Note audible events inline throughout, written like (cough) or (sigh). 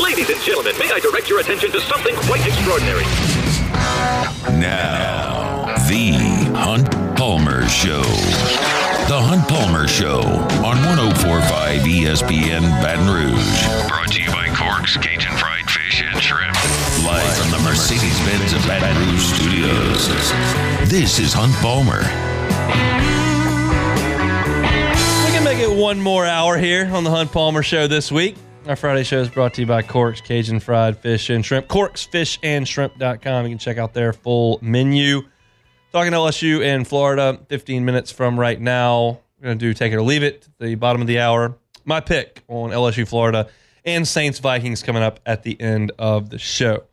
Ladies and gentlemen, may I direct your attention to something quite extraordinary? Now, the Hunt Palmer Show. The Hunt Palmer Show on 1045 ESPN Baton Rouge. Brought to you by Corks, Cajun Fried Fish and Shrimp. Live from the Mercedes Benz of Baton Rouge Studios. This is Hunt Palmer. We can make it one more hour here on the Hunt Palmer Show this week. Our Friday show is brought to you by Corks Cajun Fried Fish and Shrimp. CorksFishandShrimp.com. You can check out their full menu. Talking LSU in Florida, 15 minutes from right now. We're going to do take it or leave it, the bottom of the hour. My pick on LSU Florida and Saints Vikings coming up at the end of the show.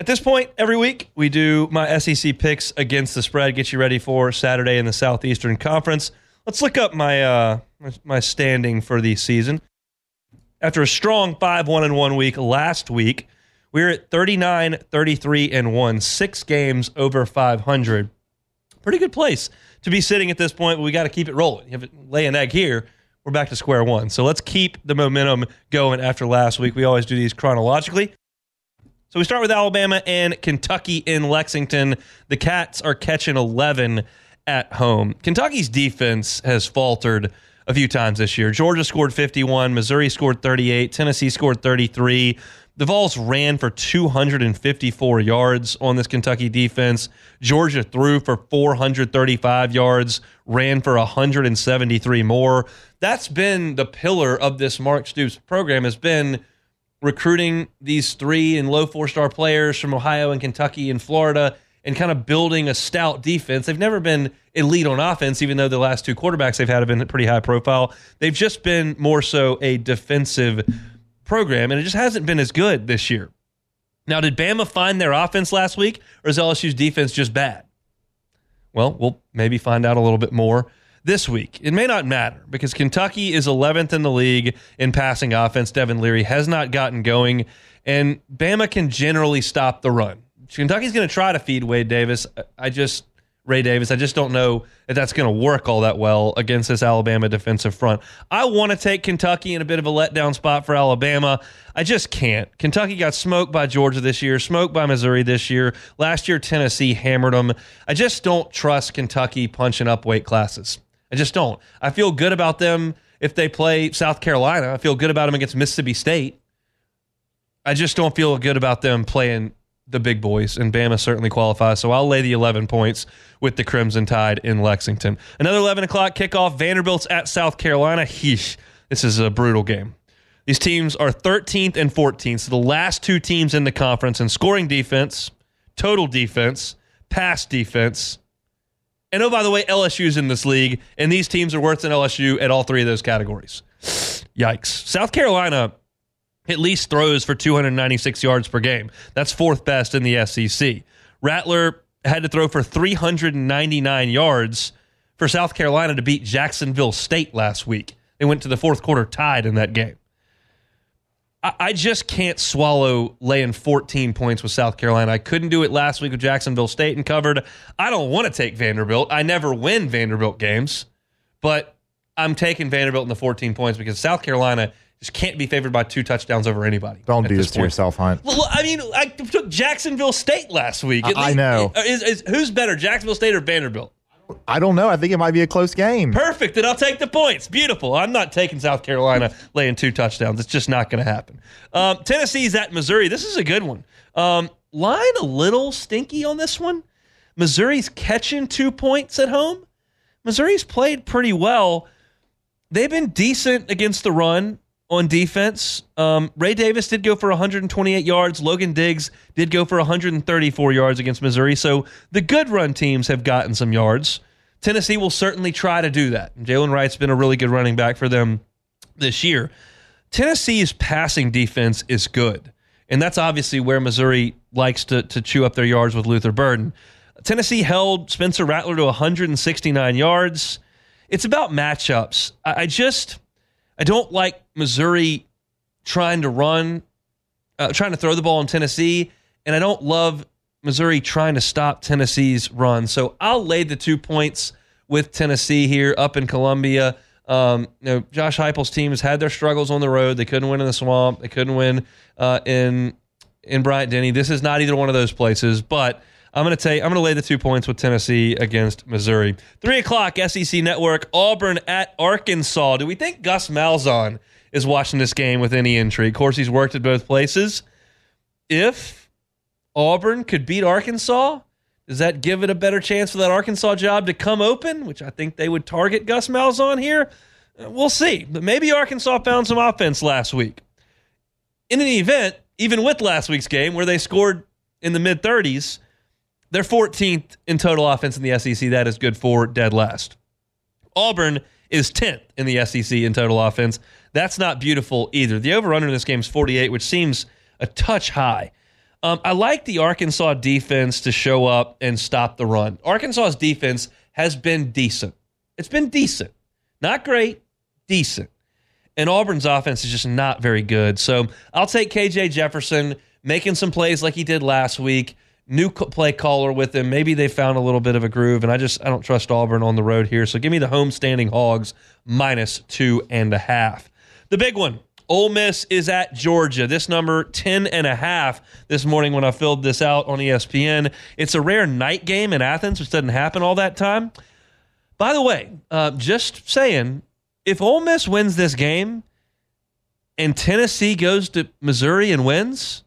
At this point, every week, we do my SEC picks against the spread, get you ready for Saturday in the Southeastern Conference. Let's look up my uh, my standing for the season. After a strong 5 1 and 1 week last week, we are at 39, 33 and 1, six games over 500. Pretty good place to be sitting at this point, but we got to keep it rolling. Have to lay an egg here, we're back to square one. So let's keep the momentum going after last week. We always do these chronologically. So we start with Alabama and Kentucky in Lexington. The Cats are catching 11 at home. Kentucky's defense has faltered a few times this year. Georgia scored 51, Missouri scored 38, Tennessee scored 33. The Vols ran for 254 yards on this Kentucky defense. Georgia threw for 435 yards, ran for 173 more. That's been the pillar of this Mark Stoops program has been recruiting these three and low four-star players from Ohio and Kentucky and Florida and kind of building a stout defense. They've never been elite on offense, even though the last two quarterbacks they've had have been pretty high profile. They've just been more so a defensive program, and it just hasn't been as good this year. Now, did Bama find their offense last week, or is LSU's defense just bad? Well, we'll maybe find out a little bit more this week. It may not matter because Kentucky is 11th in the league in passing offense. Devin Leary has not gotten going, and Bama can generally stop the run. Kentucky's going to try to feed Wade Davis. I just Ray Davis. I just don't know if that's going to work all that well against this Alabama defensive front. I want to take Kentucky in a bit of a letdown spot for Alabama. I just can't. Kentucky got smoked by Georgia this year, smoked by Missouri this year. Last year, Tennessee hammered them. I just don't trust Kentucky punching up weight classes. I just don't. I feel good about them if they play South Carolina. I feel good about them against Mississippi State. I just don't feel good about them playing the big boys, and Bama certainly qualifies. So I'll lay the 11 points with the Crimson Tide in Lexington. Another 11 o'clock kickoff. Vanderbilt's at South Carolina. Heesh, this is a brutal game. These teams are 13th and 14th, so the last two teams in the conference in scoring defense, total defense, pass defense. And oh, by the way, LSU's in this league, and these teams are worse than LSU at all three of those categories. (sighs) Yikes. South Carolina at least throws for 296 yards per game. That's fourth best in the SEC. Rattler had to throw for 399 yards for South Carolina to beat Jacksonville State last week. They went to the fourth quarter tied in that game. I, I just can't swallow laying 14 points with South Carolina. I couldn't do it last week with Jacksonville State and covered. I don't want to take Vanderbilt. I never win Vanderbilt games, but I'm taking Vanderbilt in the 14 points because South Carolina just can't be favored by two touchdowns over anybody. Don't do this this to yourself, Hunt. Well, I mean, I took Jacksonville State last week. I- I know. Is, is, who's better, Jacksonville State or Vanderbilt? I don't know. I think it might be a close game. Perfect. Then I'll take the points. Beautiful. I'm not taking South Carolina laying two touchdowns. It's just not going to happen. Um, Tennessee's at Missouri. This is a good one. Um, line a little stinky on this one. Missouri's catching two points at home. Missouri's played pretty well. They've been decent against the run on defense. Um, Ray Davis did go for 128 yards. Logan Diggs did go for 134 yards against Missouri. So the good run teams have gotten some yards. Tennessee will certainly try to do that. Jaylen Wright's been a really good running back for them this year. Tennessee's passing defense is good. And that's obviously where Missouri likes to, to chew up their yards with Luther Burden. Tennessee held Spencer Rattler to 169 yards. It's about matchups. I, I just I don't like Missouri trying to run, uh, trying to throw the ball in Tennessee, and I don't love Missouri trying to stop Tennessee's run. So I'll lay the two points with Tennessee here up in Columbia. Um, you know, Josh Heupel's team has had their struggles on the road. They couldn't win in the swamp. They couldn't win uh, in in Bryant Denny. This is not either one of those places, but I'm going to take I'm going to lay the two points with Tennessee against Missouri. Three o'clock SEC Network Auburn at Arkansas. Do we think Gus Malzahn is watching this game with any intrigue? Of course, he's worked at both places. If Auburn could beat Arkansas, does that give it a better chance for that Arkansas job to come open? Which I think they would target Gus Malzahn here. Uh, We'll see, but maybe Arkansas found some offense last week. In any event, even with last week's game where they scored in the mid 30s, they're 14th in total offense in the SEC. That is good for dead last. Auburn is 10th in the SEC in total offense. That's not beautiful either. The over under in this game is 48, which seems a touch high. Um, I like the Arkansas defense to show up and stop the run. Arkansas's defense has been decent. It's been decent. Not great, decent. And Auburn's offense is just not very good. So I'll take KJ Jefferson making some plays like he did last week. New play caller with them. Maybe they found a little bit of a groove, and I just I don't trust Auburn on the road here. So give me the home standing Hogs minus two and a half. The big one. Ole Miss is at Georgia. This number 10 and a half this morning when I filled this out on ESPN. It's a rare night game in Athens, which doesn't happen all that time. By the way, uh, just saying, if Ole Miss wins this game and Tennessee goes to Missouri and wins,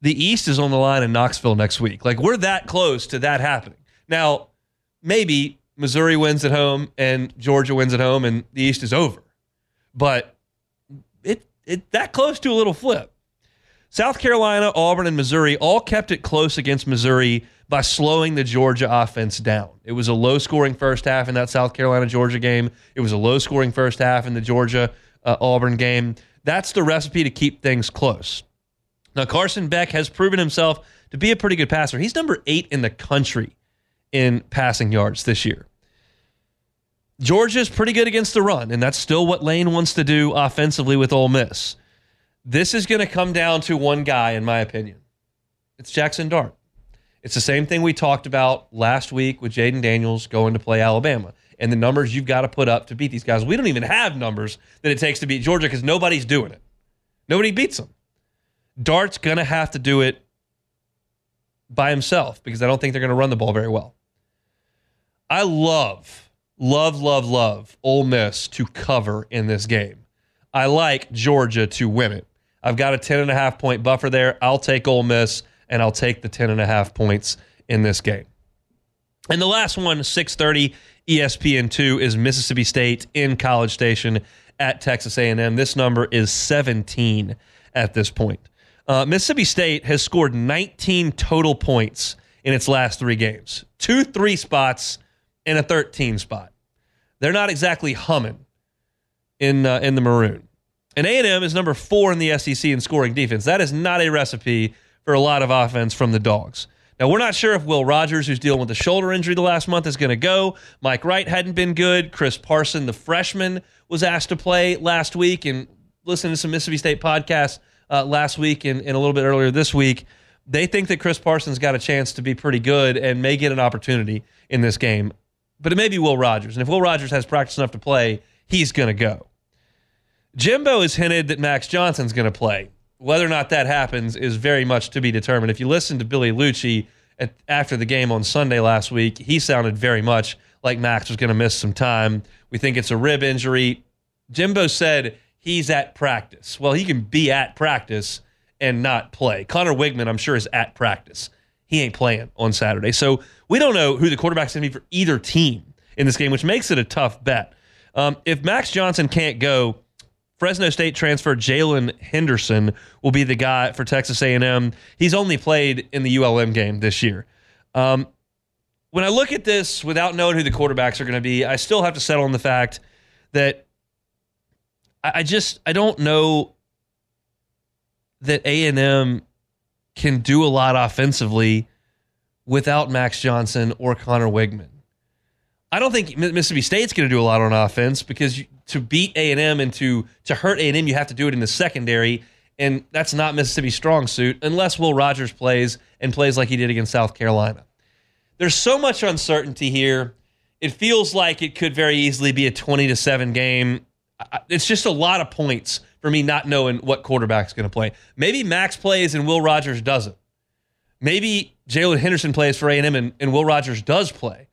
the East is on the line in Knoxville next week. Like we're that close to that happening. Now, maybe Missouri wins at home and Georgia wins at home and the East is over. But it it that close to a little flip. South Carolina, Auburn, and Missouri all kept it close against Missouri by slowing the Georgia offense down. It was a low scoring first half in that South Carolina Georgia game. It was a low scoring first half in the Georgia uh, Auburn game. That's the recipe to keep things close. Now, Carson Beck has proven himself to be a pretty good passer. He's number eight in the country in passing yards this year. Georgia's pretty good against the run, and that's still what Lane wants to do offensively with Ole Miss. This is going to come down to one guy, in my opinion. It's Jackson Dart. It's the same thing we talked about last week with Jayden Daniels going to play Alabama and the numbers you've got to put up to beat these guys. We don't even have numbers that it takes to beat Georgia because nobody's doing it. Nobody beats them. Dart's going to have to do it by himself because I don't think they're going to run the ball very well. I love, love, love, love Ole Miss to cover in this game. I like Georgia to win it. I've got a 10 and a half point buffer there. I'll take Ole Miss and I'll take the 10 and a half points in this game. And the last one, 630 ESPN2 is Mississippi State in College Station at Texas A&M. This number is 17 at this point. Uh, Mississippi State has scored 19 total points in its last three games. Two three spots and a 13 spot. They're not exactly humming in uh, in the maroon. And A&M is number 4 in the SEC in scoring defense. That is not a recipe for a lot of offense from the Dogs. Now, we're not sure if Will Rogers, who's dealing with a shoulder injury the last month, is going to go. Mike Wright hadn't been good. Chris Parson, the freshman, was asked to play last week. And listening to some Mississippi State podcasts uh, last week and, and a little bit earlier this week, they think that Chris Parsons got a chance to be pretty good and may get an opportunity in this game. But it may be Will Rogers. And if Will Rogers has practice enough to play, he's going to go. Jimbo has hinted that Max Johnson's going to play. Whether or not that happens is very much to be determined. If you listen to Billy Liucci at, after the game on Sunday last week, he sounded very much like Max was going to miss some time. We think it's a rib injury. Jimbo said he's at practice. Well, he can be at practice and not play. Conner Weigman, I'm sure, is at practice. He ain't playing on Saturday. So we don't know who the quarterback's going to be for either team in this game, which makes it a tough bet. Um, if Max Johnson can't go, Fresno State transfer Jaylen Henderson will be the guy for Texas A&M. He's only played in the ULM game this year. Um, when I look at this without knowing who the quarterbacks are going to be, I still have to settle on the fact that I, just I don't know that A and M can do a lot offensively without Max Johnson or Conner Weigman. I don't think Mississippi State's going to do a lot on offense because to beat A and M and to to hurt A and M, you have to do it in the secondary, and that's not Mississippi's strong suit unless Will Rogers plays and plays like he did against South Carolina. There's so much uncertainty here. It feels like it could very easily be a 20 to seven game. It's just a lot of points for me not knowing what quarterback's going to play. Maybe Max plays and Will Rogers doesn't. Maybe Jaylen Henderson plays for A&M and, and Will Rogers does play.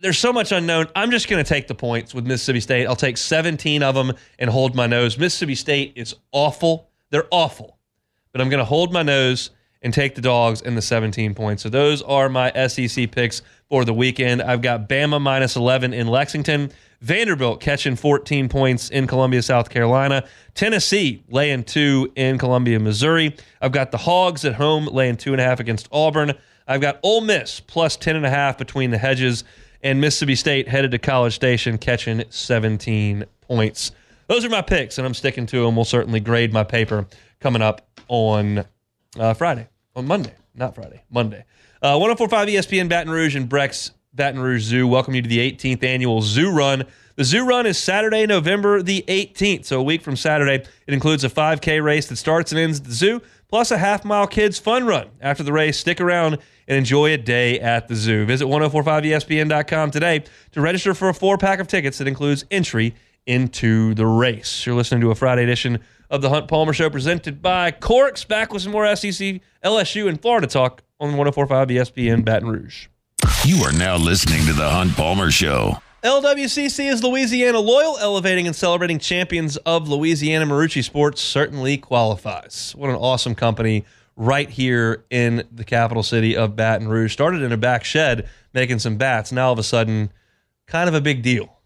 There's so much unknown. I'm just going to take the points with Mississippi State. I'll take 17 of them and hold my nose. Mississippi State is awful. They're awful. But I'm going to hold my nose and take the dogs and the 17 points. So those are my SEC picks for the weekend. I've got Bama minus 11 in Lexington. Vanderbilt catching 14 points in Columbia, South Carolina. Tennessee laying two in Columbia, Missouri. I've got the Hogs at home laying two and a half against Auburn. I've got Ole Miss plus 10 and a half between the hedges. And Mississippi State headed to College Station catching 17 points. Those are my picks, and I'm sticking to them. We'll certainly grade my paper coming up on uh, Friday, on Monday, not Friday, Monday. Uh, 1045 ESPN Baton Rouge and Breck's Baton Rouge Zoo. Welcome you to the 18th annual Zoo Run. The Zoo Run is Saturday, November the 18th. So a week from Saturday, it includes a 5K race that starts and ends at the zoo, plus a half mile kids fun run. After the race, stick around and enjoy a day at the zoo. Visit 1045ESPN.com today to register for a four pack of tickets that includes entry into the race. You're listening to a Friday edition of the Hunt Palmer Show presented by Corks. Back with some more SEC, LSU, and Florida talk on 1045 ESPN Baton Rouge. You are now listening to the Hunt Palmer Show. LWCC is Louisiana loyal, elevating and celebrating champions of Louisiana Marucci sports certainly qualifies. What an awesome company right here in the capital city of Baton Rouge. Started in a back shed making some bats. Now all of a sudden, kind of a big deal.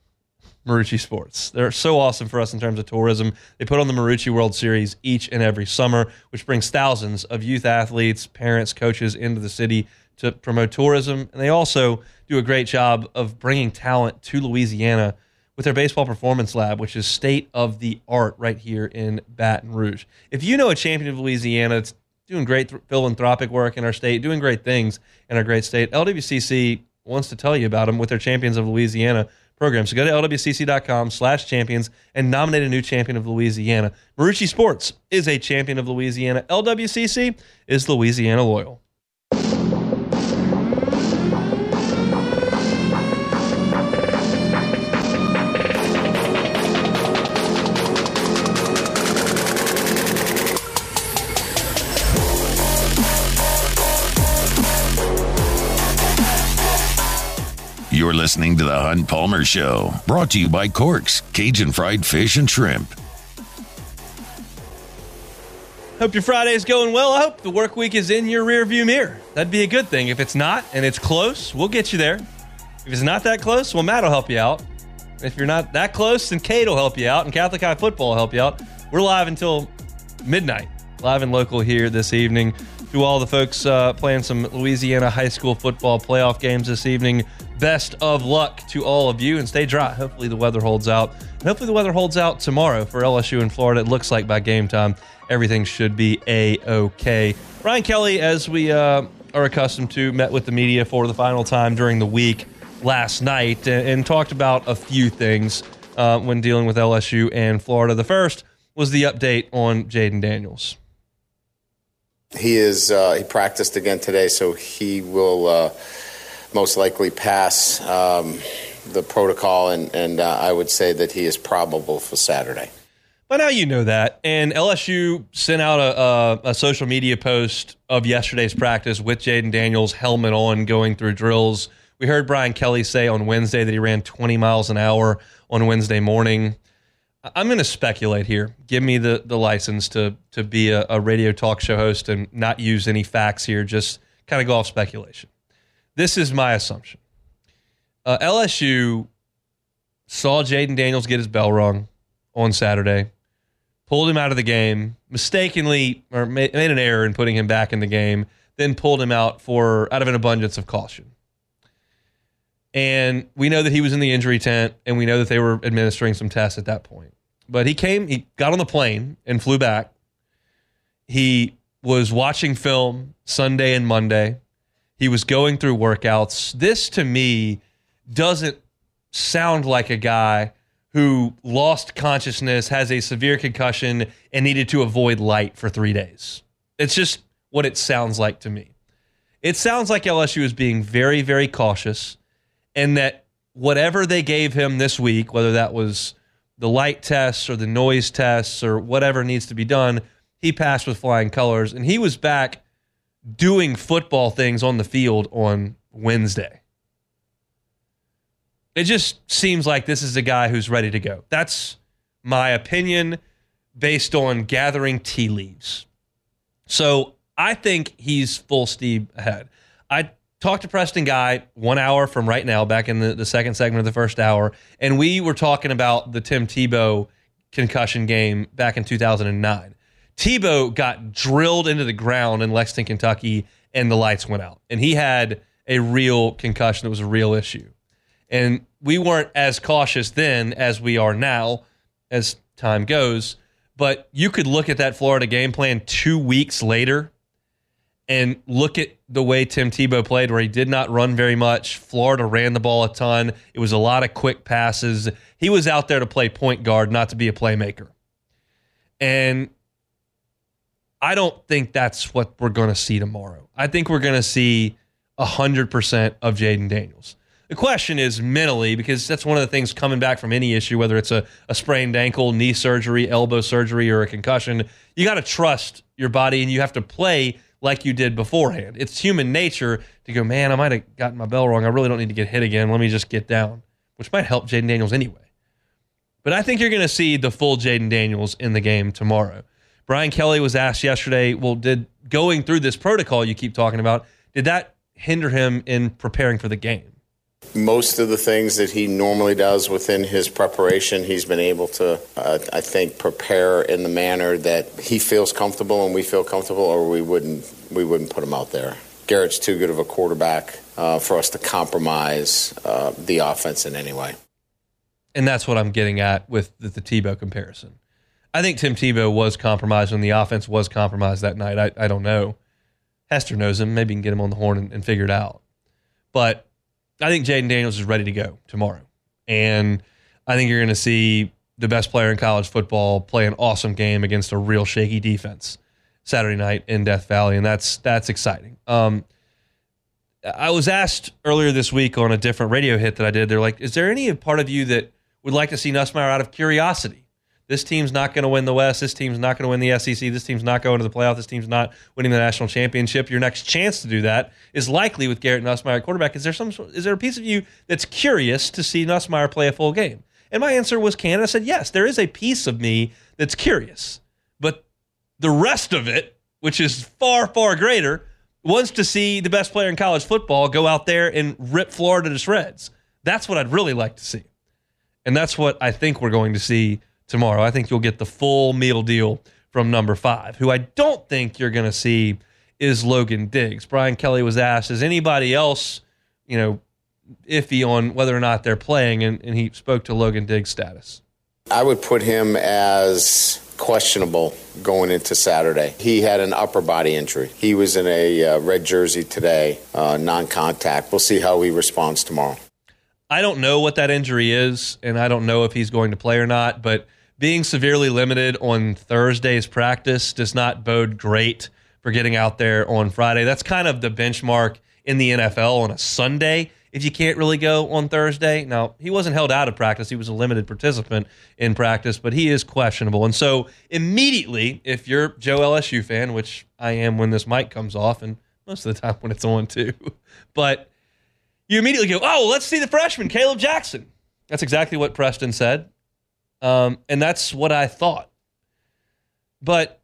Marucci Sports. They're so awesome for us in terms of tourism. They put on the Marucci World Series each and every summer, which brings thousands of youth athletes, parents, coaches into the city to promote tourism. And they also do a great job of bringing talent to Louisiana with their baseball performance lab, which is state of the art right here in Baton Rouge. If you know a champion of Louisiana, it's doing great th- philanthropic work in our state, doing great things in our great state. LWCC wants to tell you about them with their champions of Louisiana program. So go to lwcc.com slash champions and nominate a new champion of Louisiana. Marucci Sports is a champion of Louisiana. LWCC is Louisiana loyal. Listening to the Hunt Palmer Show, brought to you by Corks, Cajun Fried Fish and Shrimp. Hope your Friday's going well. I hope the work week is in your rearview mirror. That'd be a good thing. If it's not and it's close, we'll get you there. If it's not that close, well, Matt will help you out. If you're not that close, then Kate will help you out, and Catholic High Football will help you out. We're live until midnight, live and local here this evening. To all the folks uh, playing some Louisiana high school football playoff games this evening, best of luck to all of you and stay dry. Hopefully, the weather holds out. And hopefully, the weather holds out tomorrow for LSU in Florida. It looks like by game time, everything should be a okay. Brian Kelly, as we uh, are accustomed to, met with the media for the final time during the week last night and, and talked about a few things uh, when dealing with LSU and Florida. The first was the update on Jayden Daniels. He is. Uh, he practiced again today, so he will uh, most likely pass um, the protocol, and, and uh, I would say that he is probable for Saturday. By now you know that. And LSU sent out a, a, a social media post of yesterday's practice with Jayden Daniels helmet on, going through drills. We heard Brian Kelly say on Wednesday that he ran 20 miles an hour on Wednesday morning. I'm going to speculate here. Give me the, the license to to be a, a radio talk show host and not use any facts here. Just kind of go off speculation. This is my assumption. Uh, LSU saw Jayden Daniels get his bell rung on Saturday, pulled him out of the game, mistakenly or made, made an error in putting him back in the game, then pulled him out for out of an abundance of caution. And we know that he was in the injury tent, and we know that they were administering some tests at that point. But he came, he got on the plane and flew back. He was watching film Sunday and Monday. He was going through workouts. This to me doesn't sound like a guy who lost consciousness, has a severe concussion, and needed to avoid light for three days. It's just what it sounds like to me. It sounds like LSU is being very, very cautious, and that whatever they gave him this week, whether that was the light tests or the noise tests or whatever needs to be done, he passed with flying colors. And he was back doing football things on the field on Wednesday. It just seems like this is a guy who's ready to go. That's my opinion based on gathering tea leaves. So I think he's full steam ahead. I talked to Preston Guy one hour from right now, back in the, the second segment of the first hour, and we were talking about the Tim Tebow concussion game back in 2009. Tebow got drilled into the ground in Lexington, Kentucky, and the lights went out. And he had a real concussion. It was a real issue. And we weren't as cautious then as we are now as time goes. But you could look at that Florida game plan two weeks later and look at the way Tim Tebow played, where he did not run very much. Florida ran the ball a ton. It was a lot of quick passes. He was out there to play point guard, not to be a playmaker. And I don't think that's what we're going to see tomorrow. I think we're going to see 100% of Jayden Daniels. The question is mentally, because that's one of the things coming back from any issue, whether it's a, a sprained ankle, knee surgery, elbow surgery, or a concussion, you got to trust your body and you have to play like you did beforehand. It's human nature to go, man, I might have gotten my bell wrong. I really don't need to get hit again. Let me just get down, which might help Jayden Daniels anyway. But I think you're going to see the full Jayden Daniels in the game tomorrow. Brian Kelly was asked yesterday, well, did going through this protocol you keep talking about, did that hinder him in preparing for the game? Most of the things that he normally does within his preparation, he's been able to, uh, I think, prepare in the manner that he feels comfortable and we feel comfortable, or we wouldn't we wouldn't put him out there. Garrett's too good of a quarterback uh, for us to compromise uh, the offense in any way. And that's what I'm getting at with the, the Tebow comparison. I think Tim Tebow was compromised when the offense was compromised that night. I, I don't know. Hester knows him. Maybe he can get him on the horn and, and figure it out. But I think Jayden Daniels is ready to go tomorrow. And I think you're going to see the best player in college football play an awesome game against a real shaky defense Saturday night in Death Valley, and that's that's exciting. Um, I was asked earlier this week on a different radio hit that I did. They're like, "Is there any part of you that would like to see Nussmeier out of curiosity?" This team's not going to win the West. This team's not going to win the SEC. This team's not going to the playoff. This team's not winning the national championship. Your next chance to do that is likely with Garrett Nussmeier quarterback. Is there some? Is there a piece of you that's curious to see Nussmeier play a full game? And my answer was can. I said yes. There is a piece of me that's curious, but the rest of it, which is far far greater, wants to see the best player in college football go out there and rip Florida to shreds. That's what I'd really like to see, and that's what I think we're going to see tomorrow. I think you'll get the full meal deal from number five, who I don't think you're going to see is Logan Diggs. Brian Kelly was asked, is anybody else, you know, iffy on whether or not they're playing? And, and he spoke to Logan Diggs' status. I would put him as questionable going into Saturday. He had an upper body injury. He was in a uh, red jersey today, uh, non contact. We'll see how he responds tomorrow. I don't know what that injury is, and I don't know if he's going to play or not, but being severely limited on Thursday's practice does not bode great for getting out there on Friday. That's kind of the benchmark in the NFL on a Sunday if you can't really go on Thursday. Now, he wasn't held out of practice, he was a limited participant in practice, but he is questionable. And so, immediately, if you're Joe LSU fan, which I am when this mic comes off, and most of the time when it's on too, (laughs) but you immediately go, oh, let's see the freshman, Caleb Jackson. That's exactly what Preston said. Um, and that's what I thought. But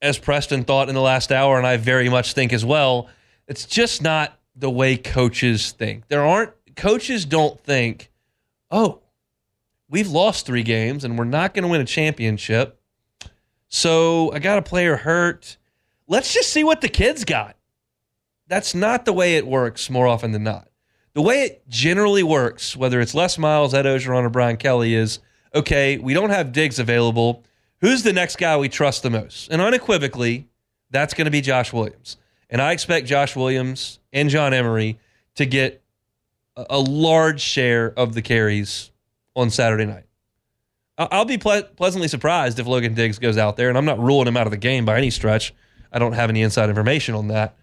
as Preston thought in the last hour, and I very much think as well, it's just not the way coaches think. There aren't, coaches don't think, oh, we've lost three games and we're not going to win a championship. So I got a player hurt. Let's just see what the kids got. That's not the way it works more often than not. The way it generally works, whether it's Les Miles, Ed Orgeron, or Brian Kelly, is okay, we don't have Diggs available. Who's the next guy we trust the most? And unequivocally, that's going to be Josh Williams. And I expect Josh Williams and John Emery to get a, large share of the carries on Saturday night. I'll be ple- pleasantly surprised if Logan Diggs goes out there, and I'm not ruling him out of the game by any stretch. I don't have any inside information on that.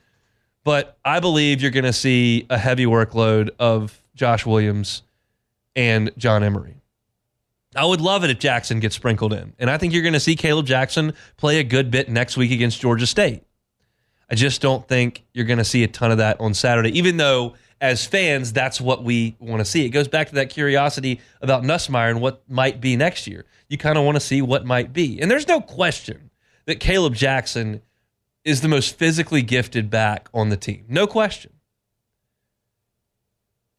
But I believe you're going to see a heavy workload of Josh Williams and John Emery. I would love it if Jackson gets sprinkled in. And I think you're going to see Caleb Jackson play a good bit next week against Georgia State. I just don't think you're going to see a ton of that on Saturday, even though as fans, that's what we want to see. It goes back to that curiosity about Nussmeier and what might be next year. You kind of want to see what might be. And there's no question that Caleb Jackson is the most physically gifted back on the team. No question.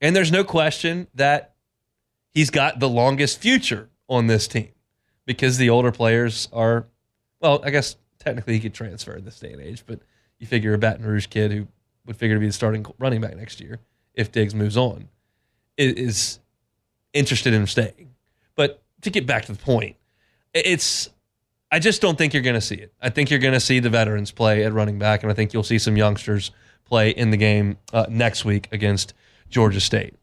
And there's no question that he's got the longest future on this team because the older players are, well, I guess technically he could transfer in this day and age, but you figure a Baton Rouge kid who would figure to be the starting running back next year if Diggs moves on is interested in staying. But to get back to the point, it's I just don't think you're going to see it. I think you're going to see the veterans play at running back, and I think you'll see some youngsters play in the game uh, next week against Georgia State.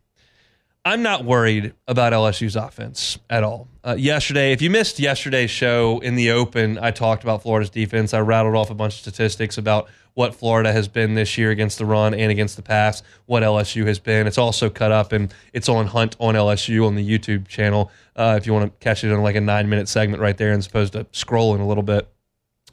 I'm not worried about LSU's offense at all. Uh, yesterday, if you missed yesterday's show in the open, I talked about Florida's defense. I rattled off a bunch of statistics about what Florida has been this year against the run and against the pass, what LSU has been. It's also cut up and it's on Hunt on LSU on the YouTube channel uh, if you want to catch it in like a nine minute segment right there, as opposed to scrolling a little bit.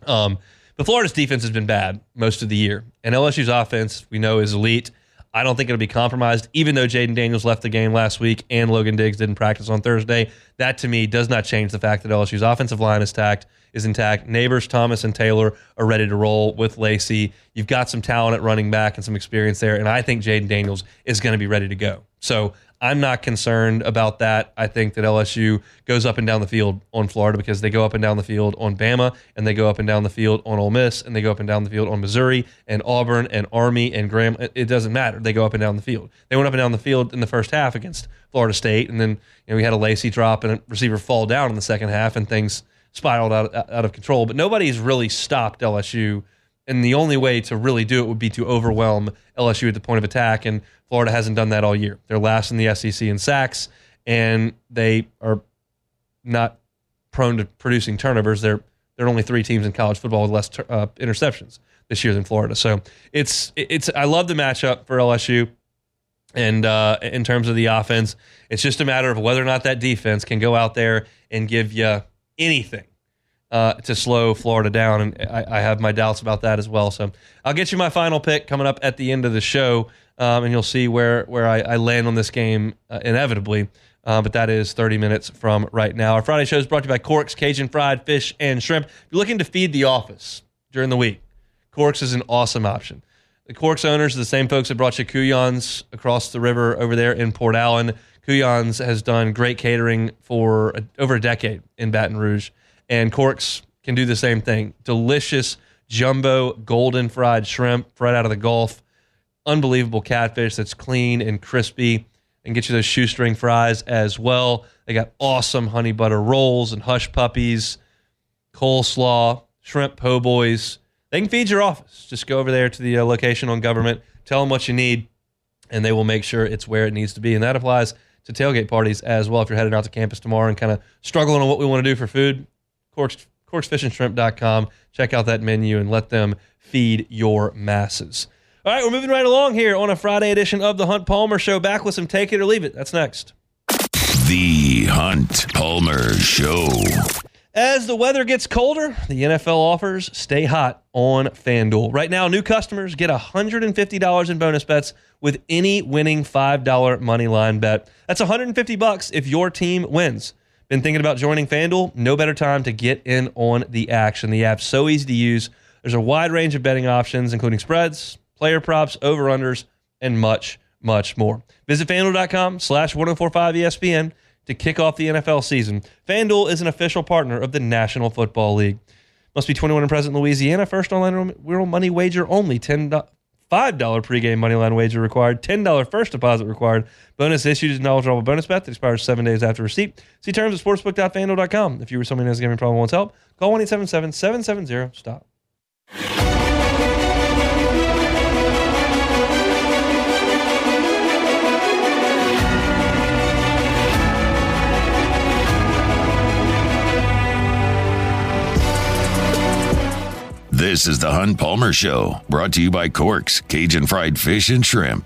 Um, but Florida's defense has been bad most of the year, and LSU's offense we know is elite. I don't think it'll be compromised, even though Jayden Daniels left the game last week and Logan Diggs didn't practice on Thursday. That to me does not change the fact that LSU's offensive line is intact. Is intact. Nabers, Thomas, and Taylor are ready to roll with Lacy. You've got some talent at running back and some experience there, and I think Jayden Daniels is going to be ready to go. So I'm not concerned about that. I think that LSU goes up and down the field on Florida because they go up and down the field on Bama and they go up and down the field on Ole Miss and they go up and down the field on Missouri and Auburn and Army and Graham. It doesn't matter. They go up and down the field. They went up and down the field in the first half against Florida State, and then you know, we had a Lacy drop and a receiver fall down in the second half, and things spiraled out out of control. But nobody's really stopped LSU and the only way to really do it would be to overwhelm LSU at the point of attack. And Florida hasn't done that all year. They're last in the SEC in sacks, and they are not prone to producing turnovers. They're there are only three teams in college football with less uh, interceptions this year than Florida. So it's it's I love the matchup for LSU. And uh, in terms of the offense, it's just a matter of whether or not that defense can go out there and give you anything uh, to slow Florida down. And I, I, have my doubts about that as well. So I'll get you my final pick coming up at the end of the show, um, and you'll see where where I, I land on this game uh, inevitably. Uh, but that is 30 minutes from right now. Our Friday show is brought to you by Corks Cajun Fried Fish and Shrimp. If you're looking to feed the office during the week, Corks is an awesome option. The Corks owners are the same folks that brought you Cou-Yon's across the river over there in Port Allen. Cou-Yon's has done great catering for a, over a decade in Baton Rouge, and Corks can do the same thing. Delicious jumbo golden fried shrimp right out of the Gulf. Unbelievable catfish that's clean and crispy, and get you those shoestring fries as well. They got awesome honey butter rolls and hush puppies, coleslaw, shrimp po' boys they can feed your office. Just go over there to the uh, location on government, tell them what you need, and they will make sure it's where it needs to be. And that applies to tailgate parties as well. If you're heading out to campus tomorrow and kind of struggling on what we want to do for food, Corks, corksfishandshrimp.com. Check out that menu and let them feed your masses. All right, we're moving right along here on a Friday edition of the Hunt Palmer Show. Back with some Take It or Leave It. That's next. The Hunt Palmer Show. As the weather gets colder, the NFL offers stay hot on FanDuel. Right now, new customers get $150 in bonus bets with any winning $5 money line bet. That's 150 bucks if your team wins. Been thinking about joining FanDuel? No better time to get in on the action. The app's so easy to use. There's a wide range of betting options, including spreads, player props, over-unders, and much, much more. Visit FanDuel.com slash 1045 ESPN to kick off the NFL season. FanDuel is an official partner of the National Football League. Must be 21 and present in Louisiana. First online real money wager only. $10, $5 pregame moneyline wager required, $10 first deposit required. Bonus issued is knowledgeable bonus bet that expires seven days after receipt. See terms at sportsbook.fanduel.com. If you or someone who has a gambling problem wants help, call 1 877 770 STOP. This is the Hunt Palmer Show, brought to you by Corks, Cajun Fried Fish and Shrimp.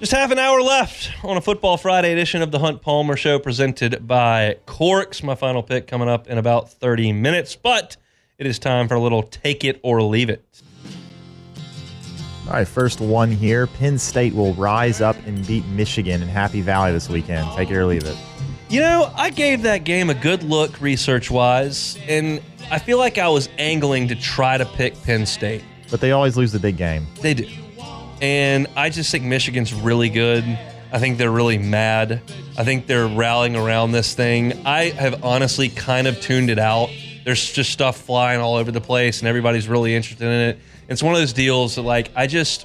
Just half an hour left on a Football Friday edition of the Hunt Palmer Show presented by Corks. My final pick coming up in about 30 minutes, but it is time for a little take it or leave it. All right, first one here. Penn State will rise up and beat Michigan in Happy Valley this weekend. Take it or leave it. You know, I gave that game a good look research wise, and I feel like I was angling to try to pick Penn State. But they always lose the big game. They do. And I just think Michigan's really good. I think they're really mad. I think they're rallying around this thing. I have honestly kind of tuned it out. There's just stuff flying all over the place, and everybody's really interested in it. It's one of those deals that, like, I just.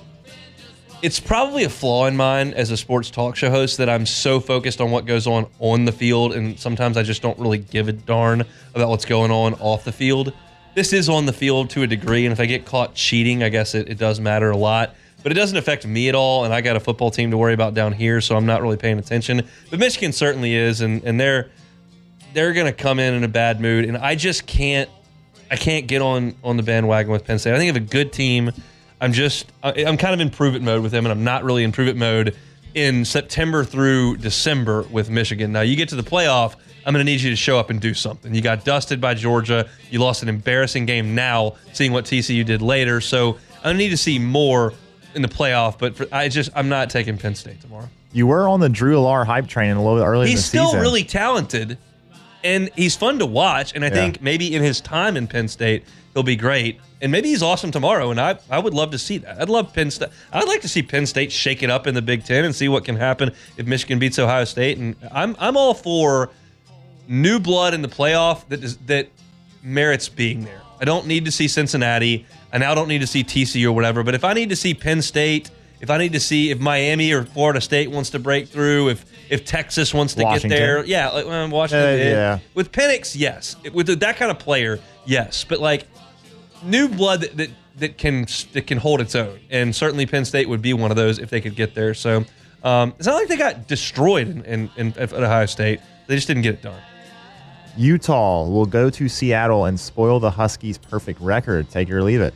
It's probably a flaw in mine as a sports talk show host that I'm so focused on what goes on on the field, and sometimes I just don't really give a darn about what's going on off the field. This is on the field to a degree, and if I get caught cheating, I guess it, it does matter a lot but it doesn't affect me at all. And I got a football team to worry about down here, so I'm not really paying attention. But Michigan certainly is, and and they're they're going to come in in a bad mood, and I just can't I can't get on on the bandwagon with Penn State. I think of a good team. I'm just I'm kind of in prove it mode with them, and I'm not really in prove it mode in September through December with Michigan. Now you get to the playoff. I'm going to need you to show up and do something. You got dusted by Georgia. You lost an embarrassing game now, seeing what TCU did later. So I need to see more in the playoff, but for, I just I'm not taking Penn State tomorrow. You were on the Drew Allar hype train a little bit earlier. He's still season. really talented, and he's fun to watch. And I Yeah. think maybe in his time in Penn State, he'll be great. And maybe he's awesome tomorrow. And I I would love to see that. I'd love Penn State. I'd like to see Penn State shake it up in the Big Ten and see what can happen if Michigan beats Ohio State. And I'm I'm all for new blood in the playoff that is, that merits being there. I don't need to see Cincinnati. I now don't need to see TCU or whatever. But if I need to see Penn State, if I need to see if Miami or Florida State wants to break through, if if Texas wants to Washington. get there, yeah, like well, Washington. Uh, yeah. With Penix, yes. With that kind of player, yes. But like new blood that, that that can that can hold its own, and certainly Penn State would be one of those if they could get there. So um, it's not like they got destroyed in, in, in at Ohio State. They just didn't get it done. Utah will go to Seattle and spoil the Huskies' perfect record. Take it or leave it.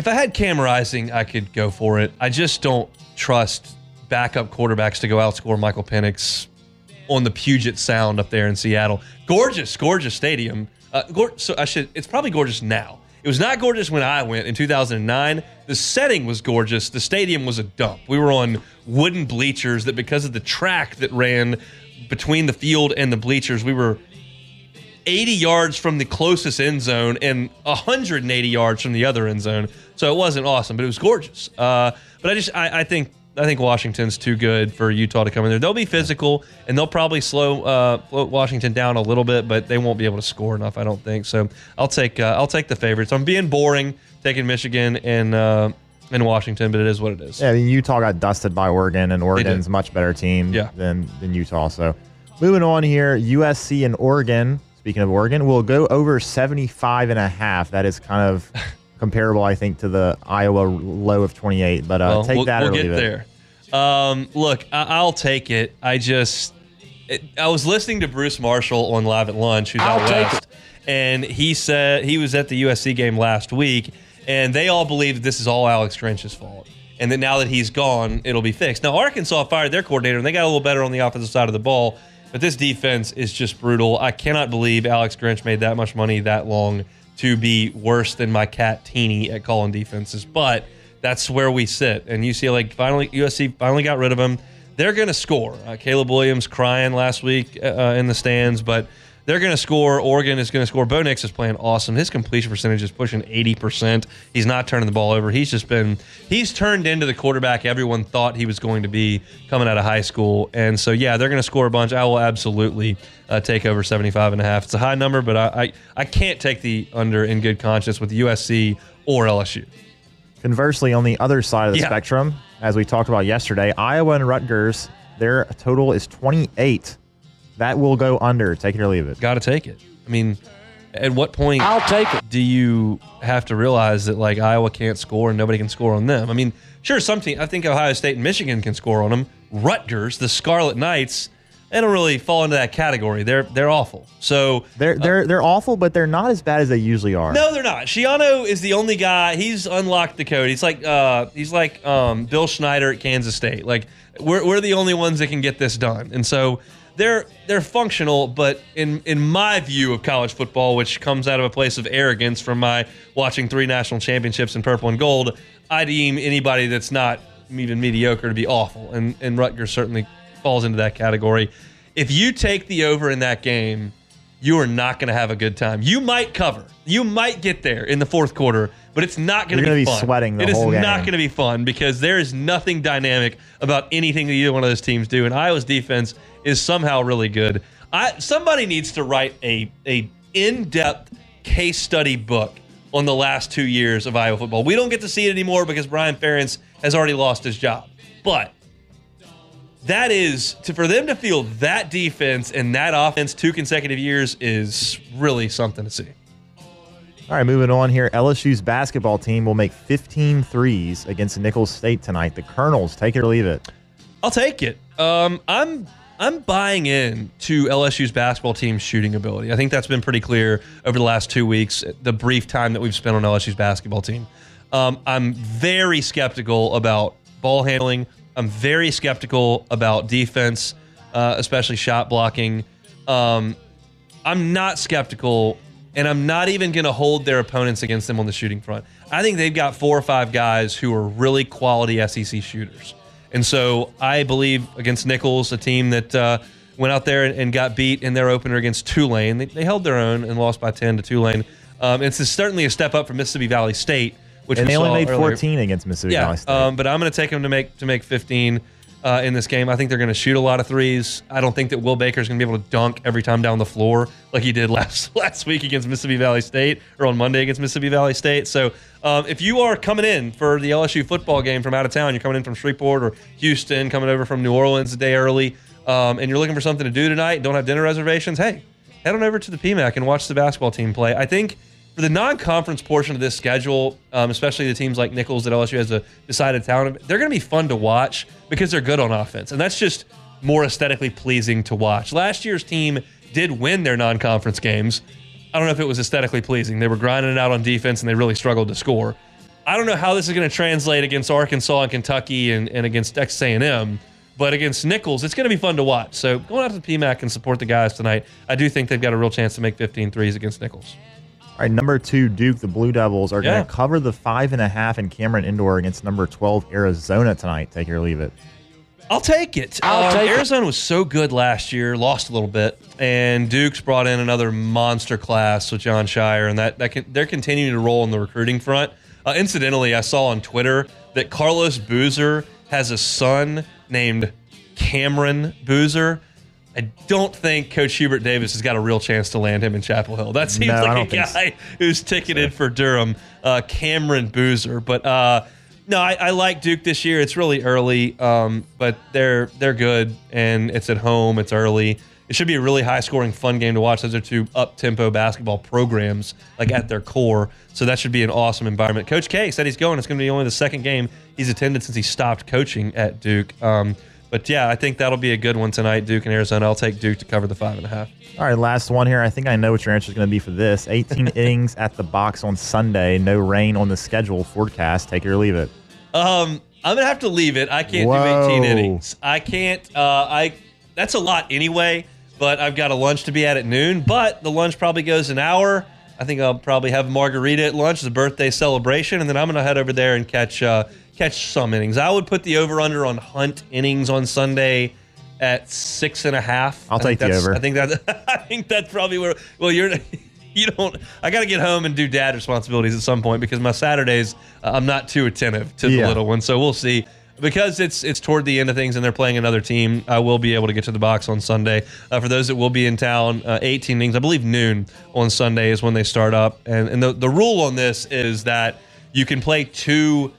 If I had Cam Rising, I could go for it. I just don't trust backup quarterbacks to go outscore Michael Penix on the Puget Sound up there in Seattle. Gorgeous, gorgeous stadium. Uh, so I should. It's probably gorgeous now. It was not gorgeous when I went in 2009. The setting was gorgeous. The stadium was a dump. We were on wooden bleachers that, because of the track that ran between the field and the bleachers, we were 80 yards from the closest end zone and 180 yards from the other end zone. So it wasn't awesome, but it was gorgeous. Uh, but I just I, I think I think Washington's too good for Utah to come in there. They'll be physical and they'll probably slow uh, Washington down a little bit, but they won't be able to score enough. I don't think so. I'll take uh, I'll take the favorites. I'm being boring taking Michigan and uh, and Washington, but it is what it is. Yeah, I mean, Utah got dusted by Oregon, and Oregon's a much better team Yeah. than, than Utah. So moving on here, USC and Oregon. Speaking of Oregon, will go over 75 and a half. That is kind of (laughs) comparable, I think, to the Iowa low of 28. But uh, Well, take we'll, that we'll or get leave it. there. Um, look, I, I'll take it. I just, it, I was listening to Bruce Marshall on Live at Lunch, who's out west, and he said he was at the USC game last week, and they all believe that this is all Alex Grinch's fault, and that now that he's gone, it'll be fixed. Now Arkansas fired their coordinator, and they got a little better on the offensive side of the ball, but this defense is just brutal. I cannot believe Alex Grinch made that much money that long to be worse than my cat Teeny at calling defenses, but that's where we sit. And UCLA finally, USC finally got rid of him. They're going to score. Uh, Caleb Williams crying last week uh, in the stands, but they're going to score. Oregon is going to score. Bo Nix is playing awesome. His completion percentage is pushing 80%. He's not turning the ball over. He's just been, he's turned into the quarterback everyone thought he was going to be coming out of high school. And so, yeah, they're going to score a bunch. I will absolutely uh, take over 75 and a half. It's a high number, but I, I, I can't take the under in good conscience with USC or LSU. Conversely, on the other side of the Yeah. spectrum, as we talked about yesterday, Iowa and Rutgers, their total is 28. That will go under. Take it or leave it. Got to take it. I mean, at what point I'll take it. Do you have to realize that like Iowa can't score and nobody can score on them? I mean, sure, some team. I think Ohio State and Michigan can score on them. Rutgers, the Scarlet Knights, they don't really fall into that category. They're they're awful. So They're they're they're awful, but they're not as bad as they usually are. No, they're not. Schiano is the only guy. He's unlocked the code. He's like uh, he's like um, Bill Snyder at Kansas State. Like we're we're the only ones that can get this done, and so they're they're functional. But in in my view of college football, which comes out of a place of arrogance from my watching three national championships in purple and gold, I deem anybody that's not even mediocre to be awful, and and Rutgers certainly falls into that category. If you take the over in that game, you are not going to have a good time. You might cover. You might get there in the fourth quarter, but it's not going to be be fun. sweating the It is whole not going to be fun because there is nothing dynamic about anything that either one of those teams do. And Iowa's defense is somehow really good. I somebody needs to write a a in depth case study book on the last two years of Iowa football. We don't get to see it anymore because Brian Ferentz has already lost his job, but that is to for them to feel that defense and that offense two consecutive years is really something to see. All right, moving on here. LSU's basketball team will make 15 threes against Nicholls State tonight. The Colonels, take it or leave it. I'll take it. Um, I'm I'm buying in to LSU's basketball team's shooting ability. I think that's been pretty clear over the last two weeks. The brief time that we've spent on LSU's basketball team, um, I'm very skeptical about ball handling. I'm very skeptical about defense, uh, especially shot blocking. Um, I'm not skeptical, and I'm not even going to hold their opponents against them on the shooting front. I think they've got four or five guys who are really quality SEC shooters. And so I believe against Nicholls, a team that uh, went out there and, and got beat in their opener against Tulane, they, they held their own and lost by 10 to Tulane. Um, it's certainly a step up from Mississippi Valley State, which And they only made earlier. 14 against Mississippi Yeah, Valley State. um, but I'm going to take them to make to make 15 uh, in this game. I think they're going to shoot a lot of threes. I don't think that Will Baker's going to be able to dunk every time down the floor like he did (laughs) last last week against Mississippi Valley State or on Monday against Mississippi Valley State. So um, if you are coming in for the LSU football game from out of town, you're coming in from Shreveport or Houston, coming over from New Orleans a day early, um, and you're looking for something to do tonight, don't have dinner reservations, hey, head on over to the PMAC and watch the basketball team play. I think for the non-conference portion of this schedule, um, especially the teams like Nicholls that LSU has a decided talent, they're going to be fun to watch because they're good on offense, and that's just more aesthetically pleasing to watch. Last year's team did win their non-conference games. I don't know if it was aesthetically pleasing. They were grinding it out on defense, and they really struggled to score. I don't know how this is going to translate against Arkansas and Kentucky and, and against Texas A&M, but against Nicholls, it's going to be fun to watch. So going out to the PMAC and support the guys tonight. I do think they've got a real chance to make 15 threes against Nicholls. All right, number two, Duke, the Blue Devils are Yeah. going to cover the five and a half in Cameron Indoor against number 12, Arizona tonight. Take it or leave it. I'll take it. I'll Um, take it. Arizona was so good last year, lost a little bit, and Duke's brought in another monster class with Jon Scheyer, and that, that can, they're continuing to roll on the recruiting front. Uh, incidentally, I saw on Twitter that Carlos Boozer has a son named Cameron Boozer. I don't think Coach Hubert Davis has got a real chance to land him in Chapel Hill. That seems No, like a don't so. guy who's ticketed for Durham, uh, Cameron Boozer. But uh, no, I, I like Duke this year. It's really early, um, but they're they're good, and it's at home. It's early. It should be a really high scoring, fun game to watch. Those are two up tempo basketball programs, like at their core. So that should be an awesome environment. Coach K said he's going. It's going to be only the second game he's attended since he stopped coaching at Duke. Um, but yeah, I think that'll be a good one tonight. Duke and Arizona. I'll take Duke to cover the five and a half. All right, last one here. I think I know what your answer is going to be for this. 18 (laughs) innings at the box on Sunday. No rain on the schedule forecast. Take it or leave it. Um, I'm gonna have to leave it. I can't Whoa. do 18 innings. I can't. Uh, I that's a lot anyway. But I've got a lunch to be at at noon. But the lunch probably goes an hour. I think I'll probably have a margarita at lunch. It's a birthday celebration, and then I'm gonna head over there and catch uh, catch some innings. I would put the over under on Hunt innings on Sunday at six and a half. I'll take the over. I think that (laughs) I think that's probably where. Well, you're. (laughs) You don't. I got to get home and do dad responsibilities at some point because my Saturdays uh, I'm not too attentive to the little one. So we'll see. Because it's it's toward the end of things and they're playing another team, I will be able to get to the box on Sunday. Uh, for those that will be in town, uh, 18 innings, I believe noon on Sunday is when they start up. And and the the rule on this is that you can play two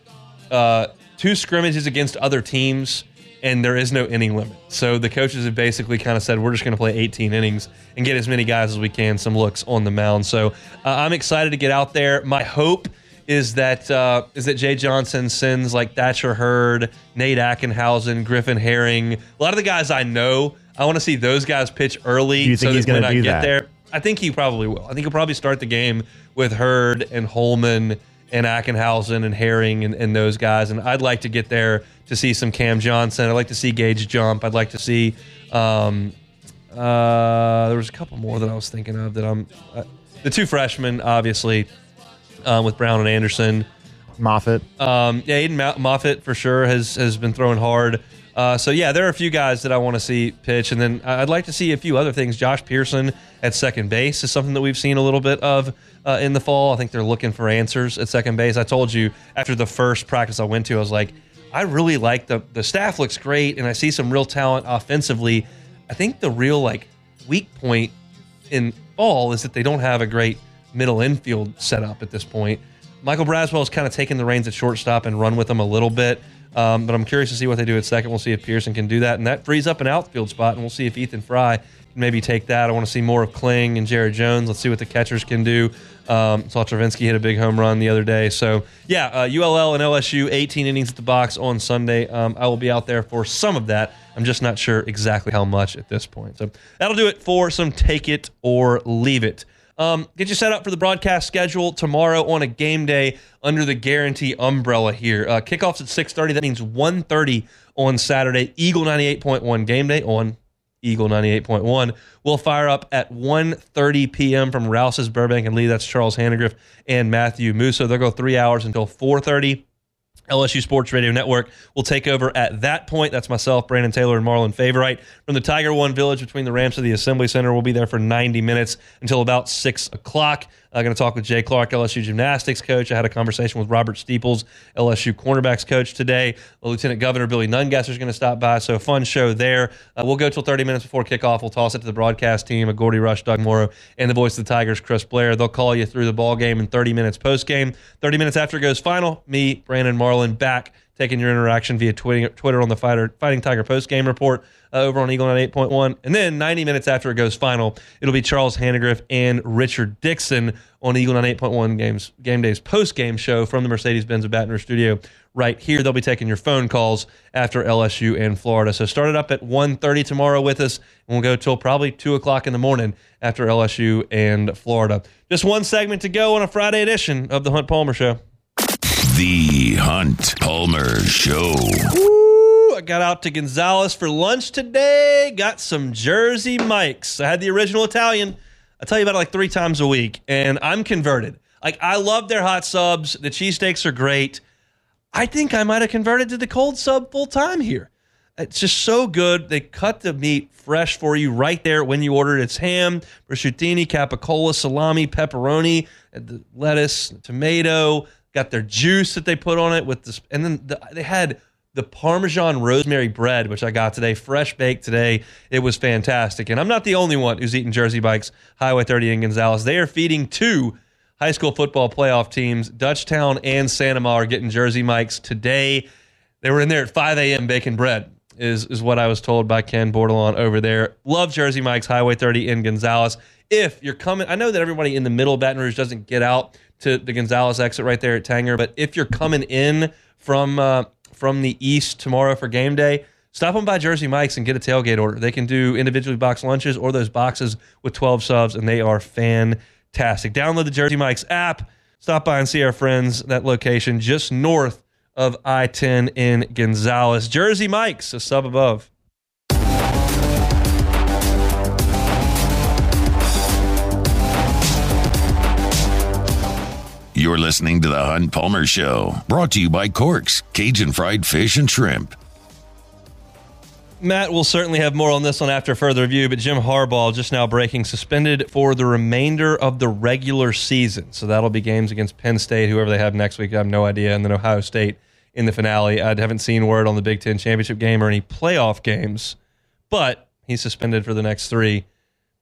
uh, two scrimmages against other teams, and there is no inning limit. So the coaches have basically kind of said we're just going to play 18 innings and get as many guys as we can some looks on the mound. So uh, I'm excited to get out there. My hope is that uh, is that Jay Johnson sends like Thatcher Hurd, Nate Ackenhausen, Griffin Herring, a lot of the guys I know. I want to see those guys pitch early. Do you think so he's that when gonna I get that? there, I think he probably will. I think he'll probably start the game with Hurd and Holman and Ackenhausen and Herring and, and those guys. And I'd like to get there to see some Cam Johnson. I'd like to see Gage jump. I'd like to see. Um, uh, there was a couple more that I was thinking of that I'm. Uh, the two freshmen, obviously, um, with Brown and Anderson. Moffitt. Um, yeah, Aiden Mo- Moffitt for sure has has been throwing hard. Uh, so yeah, there are a few guys that I want to see pitch, and then I'd like to see a few other things. Josh Pearson at second base is something that we've seen a little bit of uh, in the fall. I think they're looking for answers at second base. I told you after the first practice I went to, I was like, I really like the the staff looks great, and I see some real talent offensively. I think the real like weak point in fall is that they don't have a great middle infield setup at this point. Michael Braswell has kind of taken the reins at shortstop and run with them a little bit. Um, but I'm curious to see what they do at second. We'll see if Pearson can do that. And that frees up an outfield spot, and we'll see if Ethan Frey can maybe take that. I want to see more of Kling and Jared Jones. Let's see what the catchers can do. Um, saw Travinski hit a big home run the other day. So, yeah, uh, ULL and LSU, 18 innings at the box on Sunday. Um, I will be out there for some of that. I'm just not sure exactly how much at this point. So, that'll do it for some take it or leave it. Um, get you set up for the broadcast schedule tomorrow on a game day under the guarantee umbrella here. Uh, kickoffs at 6.30. That means 1.30 on Saturday. Eagle 98.1 game day on Eagle 98.1 will fire up at 1.30 p.m. from Rouse's Burbank and Lee. That's Charles Hanagriff and Matthew Musso. They'll go three hours until 4.30. LSU Sports Radio Network will take over at that point. That's myself, Brandon Taylor, and Marlon Favorite. From the Tiger One Village between the ramps of the Assembly Center, we'll be there for 90 minutes until about 6 o'clock. I'm going to talk with Jay Clark, LSU gymnastics coach. I had a conversation with Robert Steeples, LSU cornerbacks coach today. Lieutenant Governor Billy Nungesser is going to stop by, so fun show there. Uh, we'll go till 30 minutes before kickoff. We'll toss it to the broadcast team, a Gordy Rush, Doug Moreau, and the voice of the Tigers, Chris Blair. They'll call you through the ball game in 30 minutes post game. 30 minutes after it goes final, me, Brandon Marlon, back taking your interaction via Twitter, on the Fighter, Fighting Tiger post game report uh, over on Eagle 8.1. And then 90 minutes after it goes final, it'll be Charles Hanagriff and Richard Dixon on Eagle 8.1 games game days post game show from the Mercedes Benz of Baton Rouge studio right here. They'll be taking your phone calls after LSU and Florida. So start it up at 1.30 tomorrow with us, and we'll go till probably 2 o'clock in the morning after LSU and Florida. Just one segment to go on a Friday edition of the Hunt Palmer Show. The Hunt Palmer Show. Woo! I got out to Gonzales for lunch today. Got some Jersey Mikes. I had the original Italian. I tell you about it like three times a week, and I'm converted. Like I love their hot subs. The cheesesteaks are great. I think I might have converted to the cold sub full time here. It's just so good. They cut the meat fresh for you right there when you order it. It's ham, prosciutto, capicola, salami, pepperoni, lettuce, tomato. Got their juice that they put on it with this, and then the, they had the Parmesan rosemary bread, which I got today, fresh baked today. It was fantastic. And I'm not the only one who's eating Jersey Mike's Highway 30 in Gonzales. They are feeding two high school football playoff teams. Dutchtown and St. Amant are getting Jersey Mikes today. They were in there at 5 a.m. baking bread, is, is what I was told by Ken Bordelon over there. Love Jersey Mike's Highway 30 in Gonzales. If you're coming, I know that everybody in the middle of Baton Rouge doesn't get out to the Gonzales exit right there at Tanger, but if you're coming in from uh, from the east tomorrow for game day, stop on by Jersey Mike's and get a tailgate order. They can do individually boxed lunches or those boxes with 12 subs, and they are fantastic. Download the Jersey Mike's app. Stop by and see our friends. That location just north of I 10 in Gonzales. Jersey Mike's, a sub above. You're listening to the Hunt Palmer Show, brought to you by Corks, Cajun Fried Fish and Shrimp. Matt will certainly have more on this one after further review, but Jim Harbaugh just now breaking suspended for the remainder of the regular season. So that'll be games against Penn State, whoever they have next week. I have no idea. And then Ohio State in the finale. I haven't seen word on the Big Ten championship game or any playoff games, but he's suspended for the next three.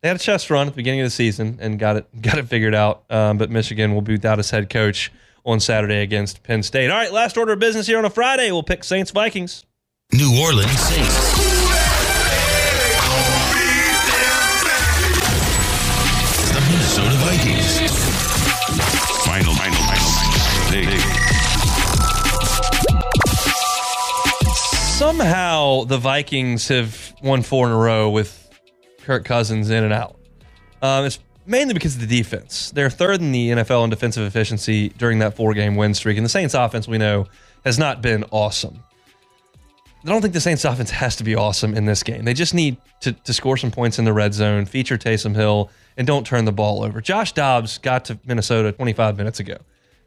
They had a chest run at the beginning of the season and got it (laughs) got it figured out. Um, but Michigan will be without his head coach on Saturday against Penn State. All right, last order of business here on a Friday. We'll pick Saints Vikings. New Orleans Saints. The Minnesota Vikings. Final, final, final, final. Somehow the Vikings have won four in a row with Kirk Cousins in and out. Um, it's mainly because of the defense. They're third in the NFL in defensive efficiency during that four game win streak. And the Saints offense, we know, has not been awesome. I don't think the Saints offense has to be awesome in this game. They just need to, to score some points in the red zone, feature Taysom Hill, and don't turn the ball over. Josh Dobbs got to Minnesota 25 minutes ago.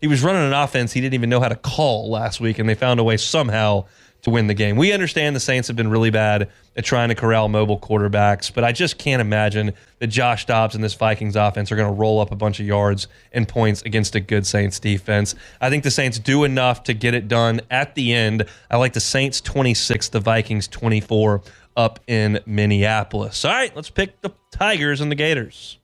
He was running an offense he didn't even know how to call last week, and they found a way somehow to win the game. We understand the Saints have been really bad at trying to corral mobile quarterbacks, but I just can't imagine that Josh Dobbs and this Vikings offense are going to roll up a bunch of yards and points against a good Saints defense. I think the Saints do enough to get it done at the end. I like the Saints 26, the Vikings 24 up in Minneapolis. All right, let's pick the Tigers and the Gators.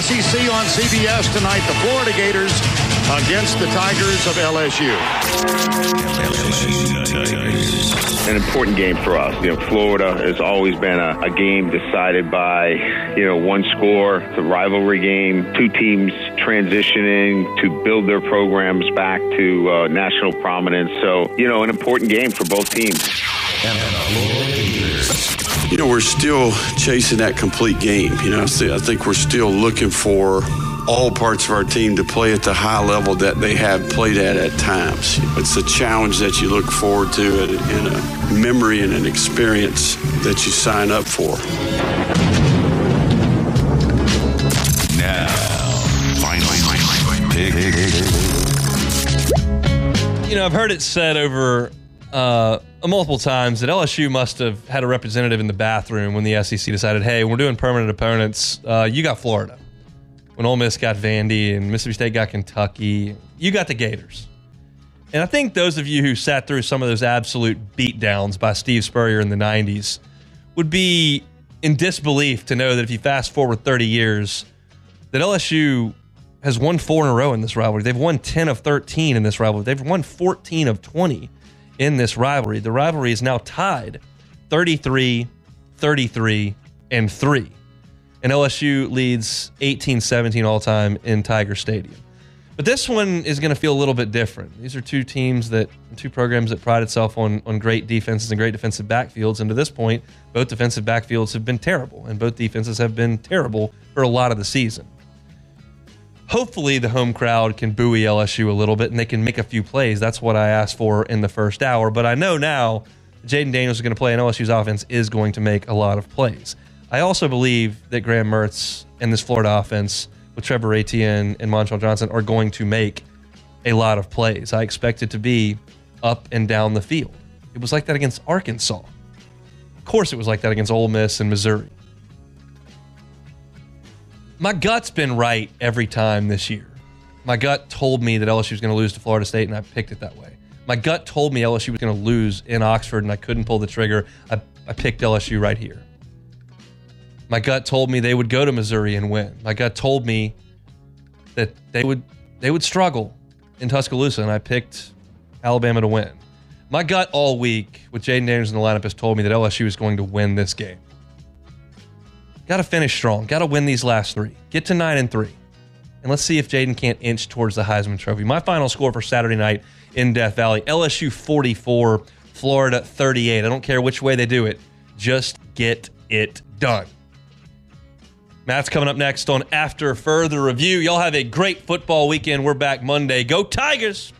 SEC on CBS tonight, the Florida Gators against the Tigers of LSU. an important game for us. You know, Florida has always been a, a game decided by, you know, one score. It's a rivalry game. Two teams transitioning to build their programs back to uh, national prominence. So, you know, an important game for both teams. You know, we're still chasing that complete game. You know, I think we're still looking for all parts of our team to play at the high level that they have played at at times. It's a challenge that you look forward to and and a memory and an experience that you sign up for. Now, final, pick. You know, I've heard it said over uh, multiple times that LSU must have had a representative in the bathroom when the SEC decided, hey, we're doing permanent opponents. Uh, you got Florida. When Ole Miss got Vandy and Mississippi State got Kentucky, you got the Gators. And I think those of you who sat through some of those absolute beatdowns by Steve Spurrier in the 90s would be in disbelief to know that if you fast forward 30 years, that LSU has won four in a row in this rivalry. They've won 10 of 13 in this rivalry. They've won 14 of 20 in this rivalry. The rivalry is now tied 33, 33, and 3. And LSU leads 18 17 all time in Tiger Stadium. But this one is going to feel a little bit different. These are two teams that, two programs that pride itself on, on great defenses and great defensive backfields. And to this point, both defensive backfields have been terrible, and both defenses have been terrible for a lot of the season hopefully the home crowd can buoy LSU a little bit and they can make a few plays. That's what I asked for in the first hour. But I know now Jayden Daniels is going to play and LSU's offense is going to make a lot of plays. I also believe that Graham Mertz and this Florida offense with Trevor Etienne and Montrell Johnson are going to make a lot of plays. I expect it to be up and down the field. It was like that against Arkansas. Of course, it was like that against Ole Miss and Missouri my gut's been right every time this year. My gut told me that LSU was going to lose to Florida State, and I picked it that way. My gut told me LSU was going to lose in Oxford, and I couldn't pull the trigger. I, I picked LSU right here. My gut told me they would go to Missouri and win. My gut told me that they would they would struggle in Tuscaloosa, and I picked Alabama to win. My gut all week with Jayden Daniels in the lineup has told me that LSU is going to win this game. Got to finish strong. Got to win these last three. Get to nine and three. And let's see if Jayden can't inch towards the Heisman Trophy. My final score for Saturday night in Death Valley LSU 44, Florida 38. I don't care which way they do it. Just get it done. Matt's coming up next on After Further Review. Y'all have a great football weekend. We're back Monday. Go Tigers!